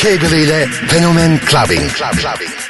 Cable ile fenomen clubbing. clubbing. clubbing.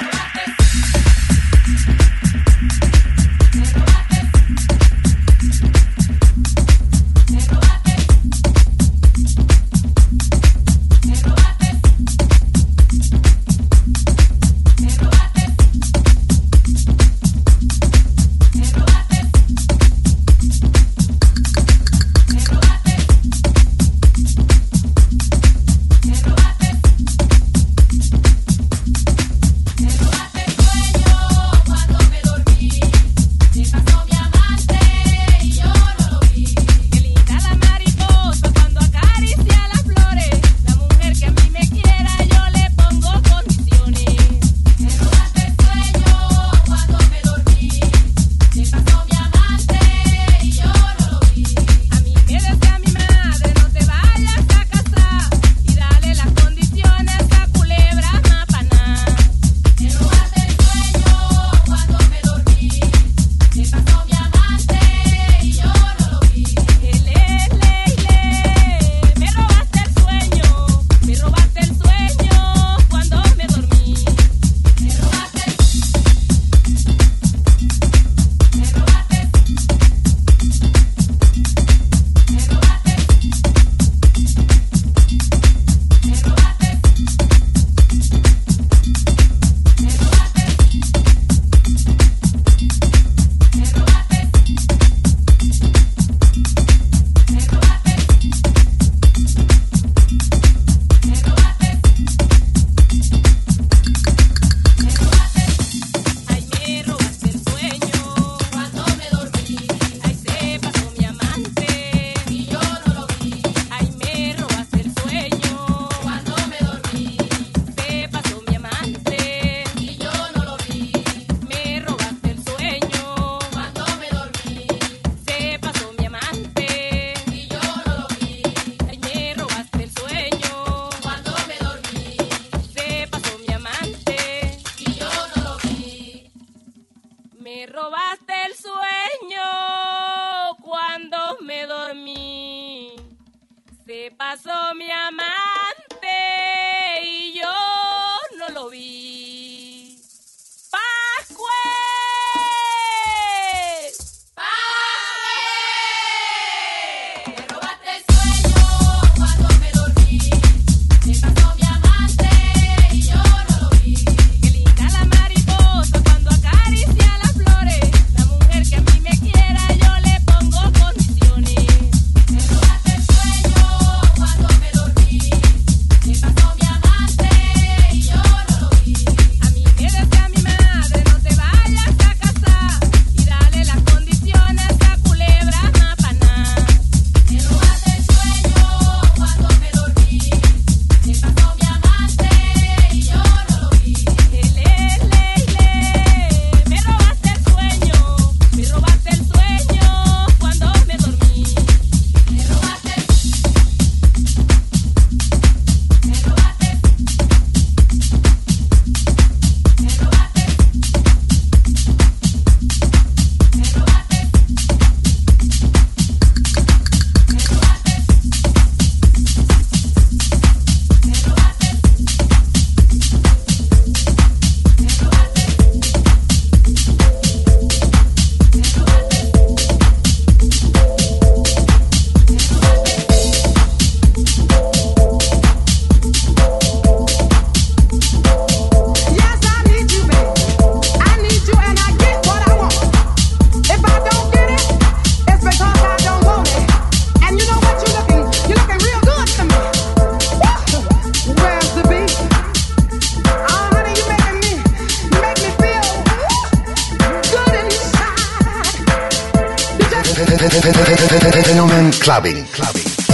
Clubbing. Clubbing.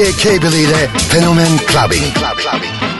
DJ Cable ile Fenomen Clubbing. Clubbing.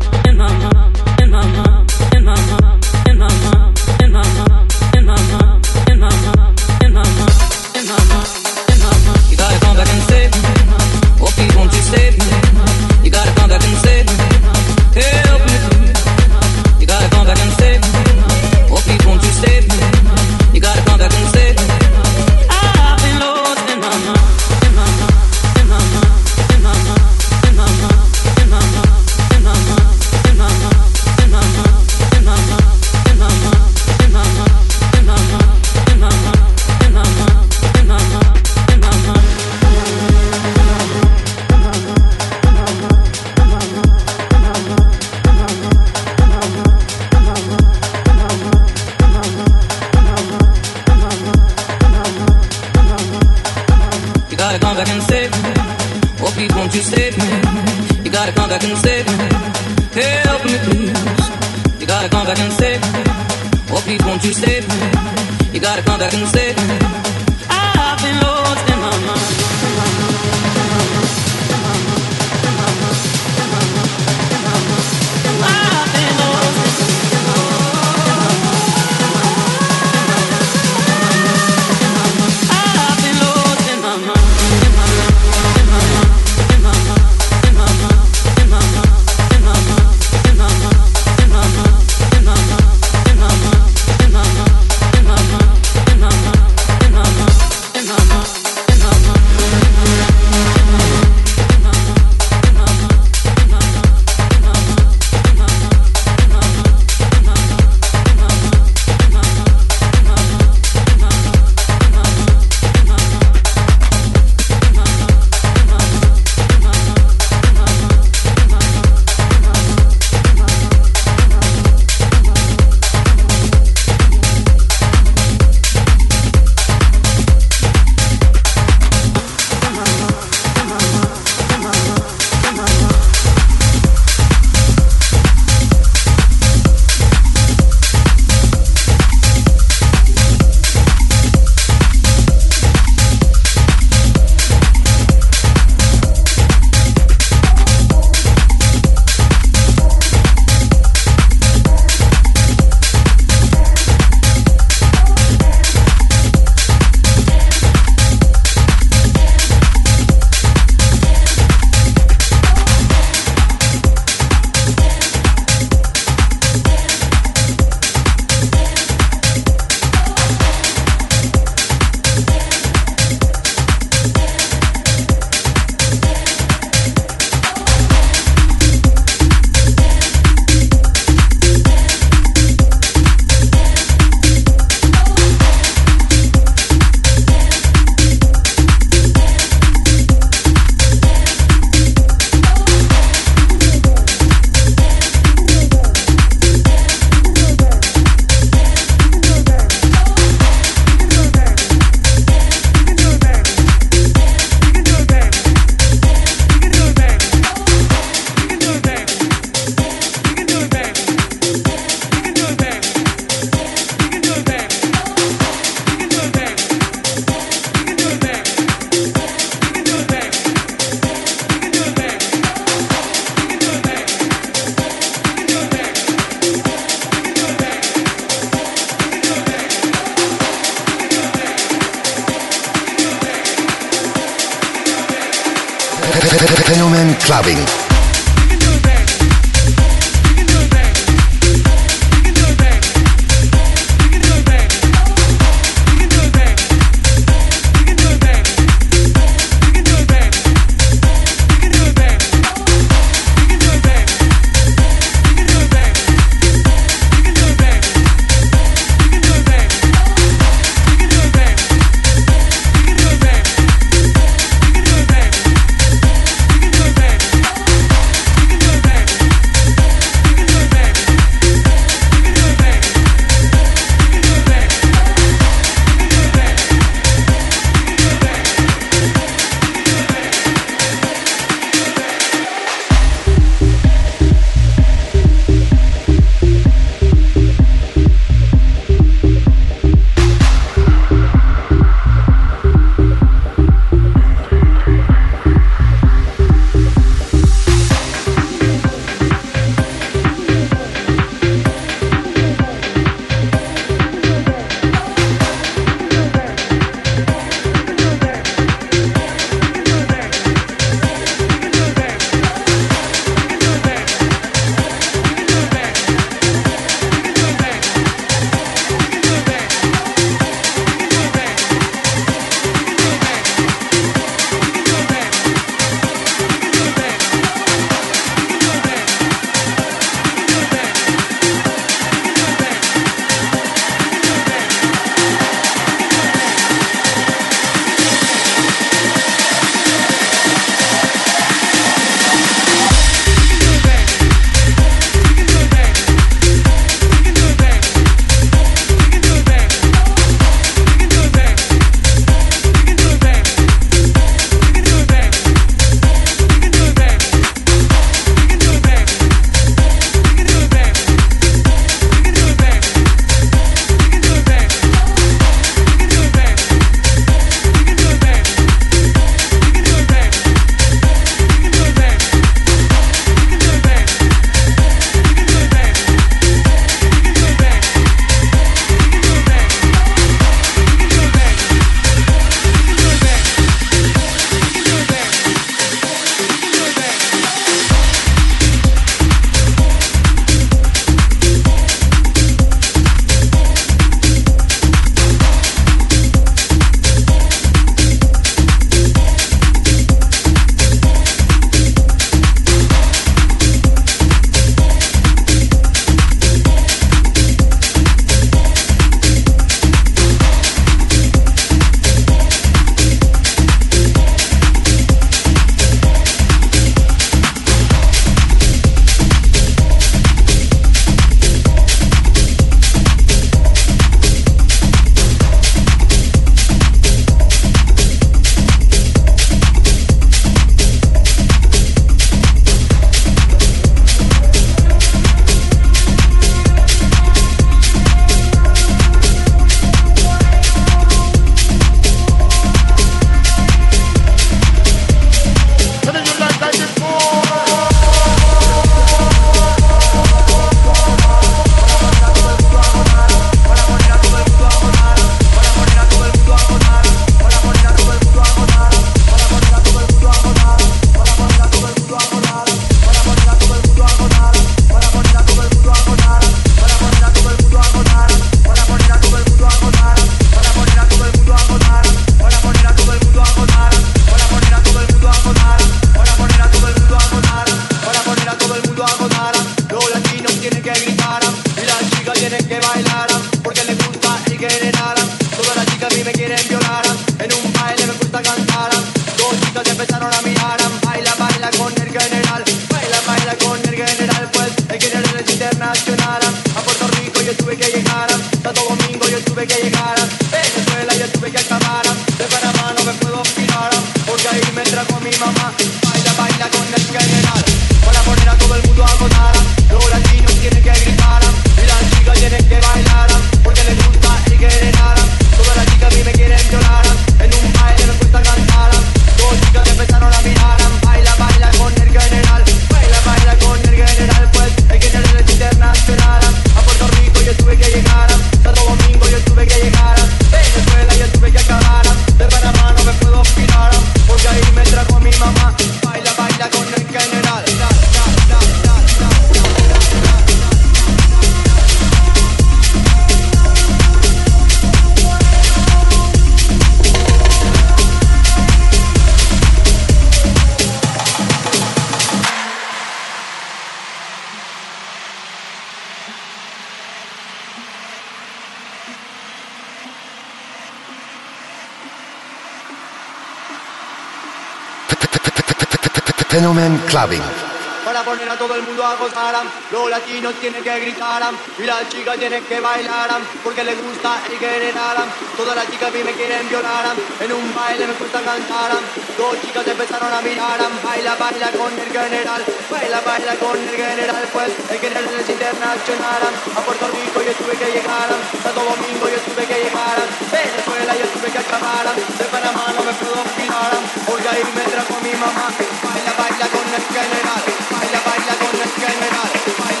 Para poner a todo el mundo a gozar, los latinos tienen que gritar y las chicas tienen que bailar porque les gusta y general. Todas las chicas a mí me quieren violar, en un baile me gusta cantar. Dos chicas empezaron a mirar, baila, baila con el general, baila, baila con el general, pues el general es internacional. A Puerto Rico yo tuve que llegar, Santo Domingo yo tuve que llegar, Venezuela yo tuve que acabar, de Panamá no me puedo olvidar, hoy ahí me trajo mi mamá, baila, baila con el general, baila, baila con el general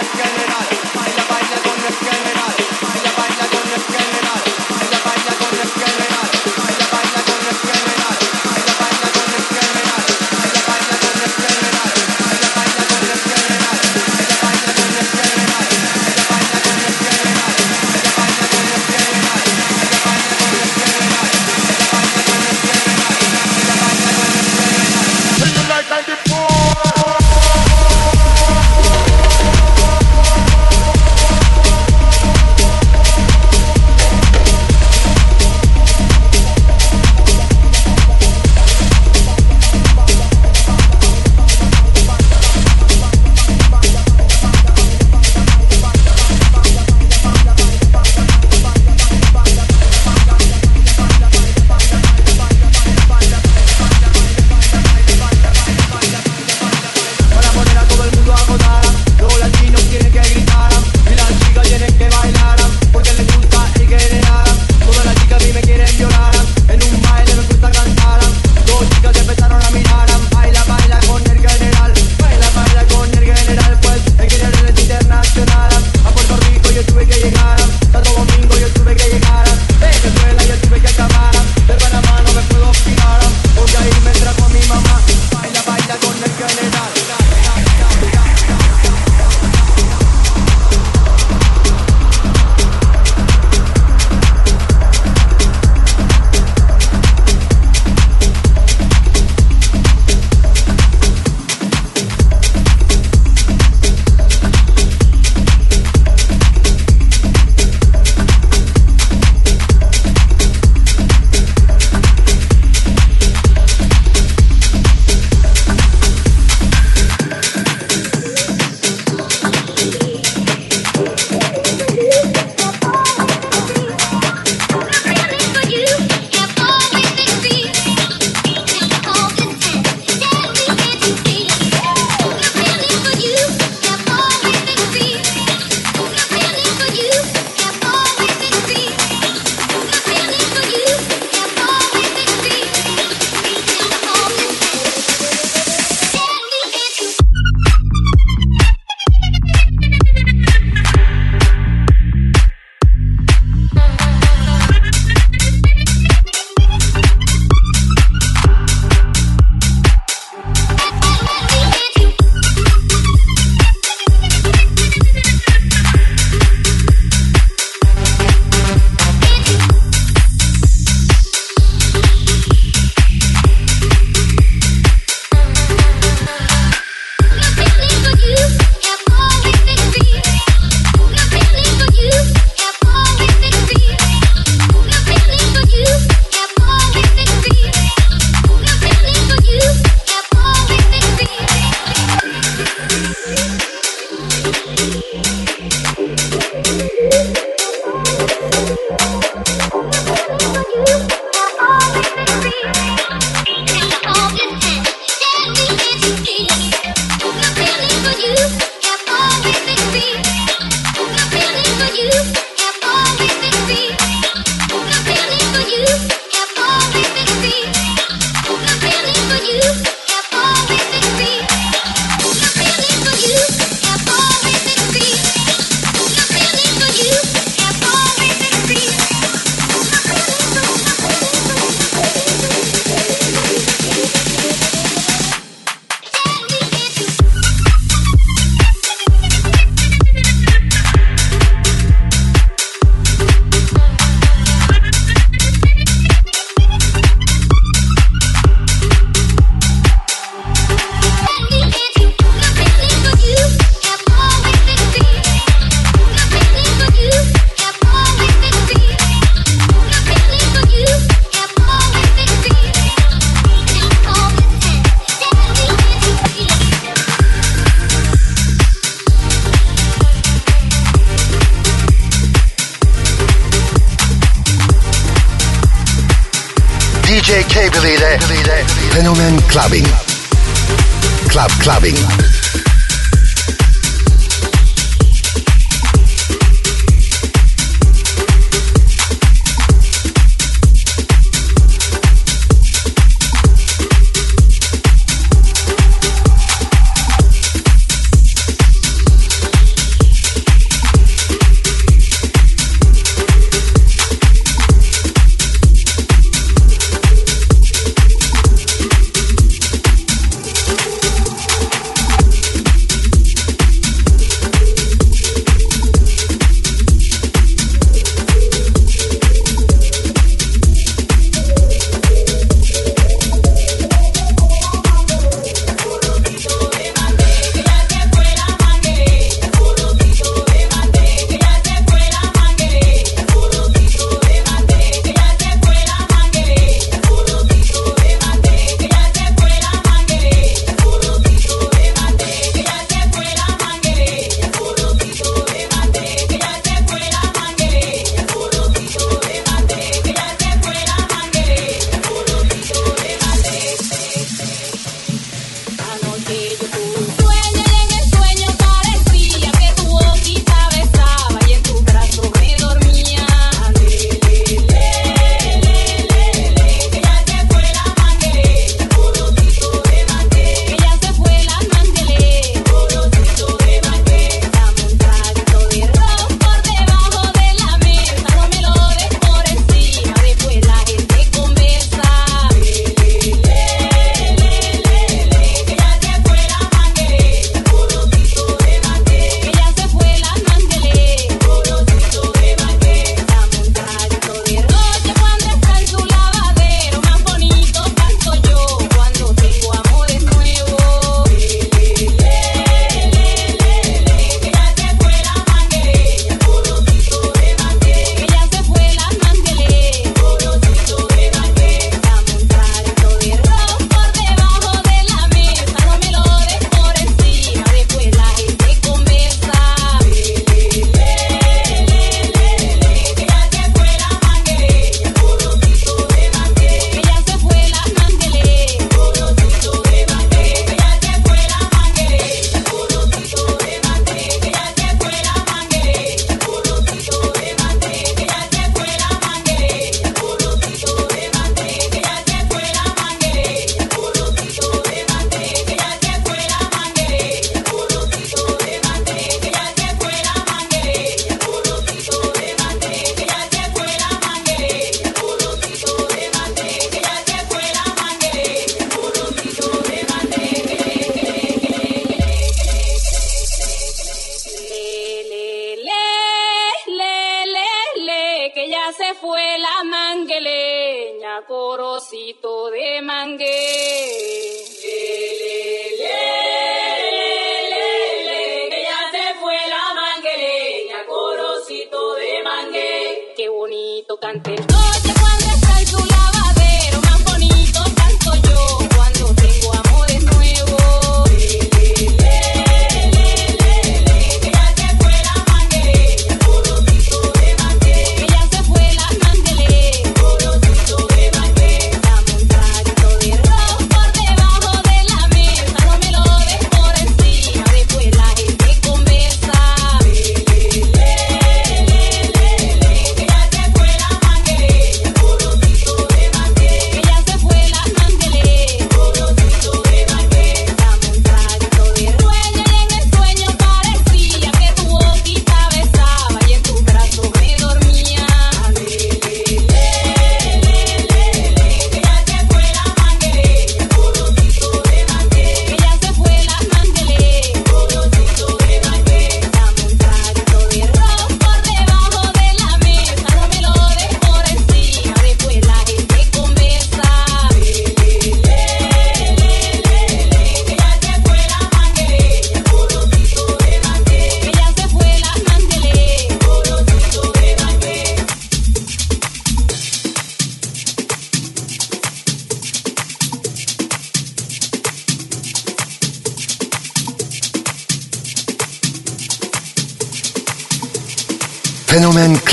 el general, baila, baila con el general.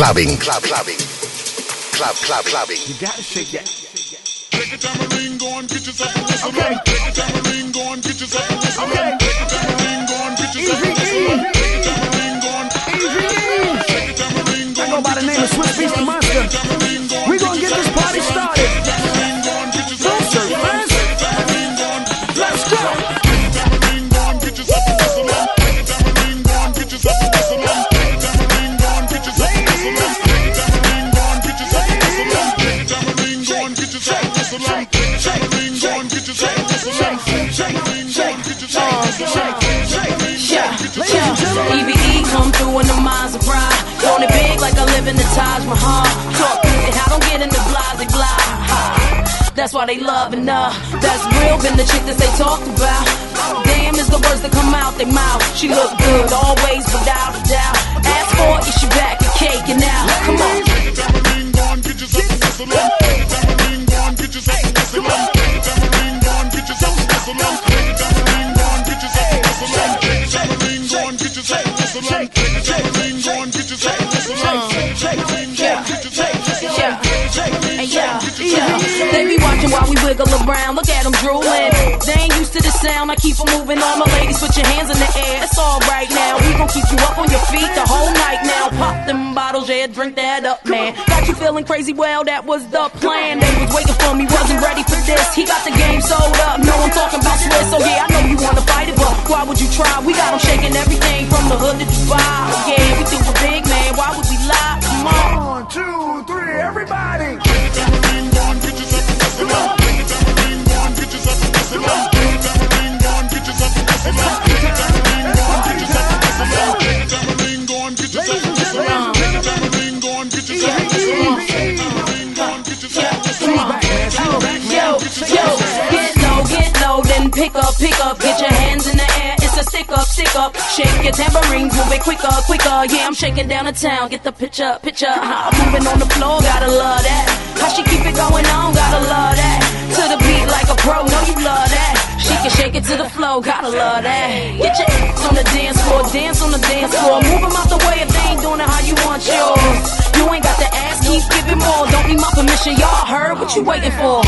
Clubbing. Club Clubbing. Club Club Clubbing. You gotta shake that. Take a tambourine, go and get yourself a whistle. Okay. Take a tambourine, go and get yourself a whistle. Okay. Take a tambourine, go and get yourself a whistle. Take a tambourine, go and Take a tambourine, go I go by the name of Swizz Beatz the Monster. The Taj Mahal. Talk and I don't get into blase blah. That's why they loving her. That's real, been the chick that they talked about. Damn is the words that come out they mouth. She look good, always without a doubt. Ask for it, she back and cake and now. Come on. They be watching while we wiggle around. Look at them drooling. They ain't used to the sound. I keep 'em moving. All my ladies, put your hands in the air. It's all right now. We gon' keep you up on your feet the whole night now. Pop them bottles, yeah, drink that up, man. Got you feeling crazy? Well, that was the plan. They was waiting for me, wasn't ready for this. He got the game sold up. No, I'm talking about Swizz. So yeah, I know you wanna fight it, but why would you try? We got got 'em shaking everything from the hood to Dubai. Yeah, we think we're big, man. Why would we lie? Come on. One, two, three, everybody. Pick up, pick up, get your hands in the air. It's up. Shake your tambourines, move it quicker, quicker. Yeah, I'm shaking down the town. Get the picture, picture. How I'm moving on the floor, gotta love that. How she keep it going on, gotta love that. To the beat like a pro, know you love that. She can shake it to the flow, gotta love that. Get your ass on the dance floor, dance on the dance floor. Move 'em out the way if they ain't doing it how you want yours. You ain't got to ask, keep giving more. Don't need my permission, y'all heard what you waiting for.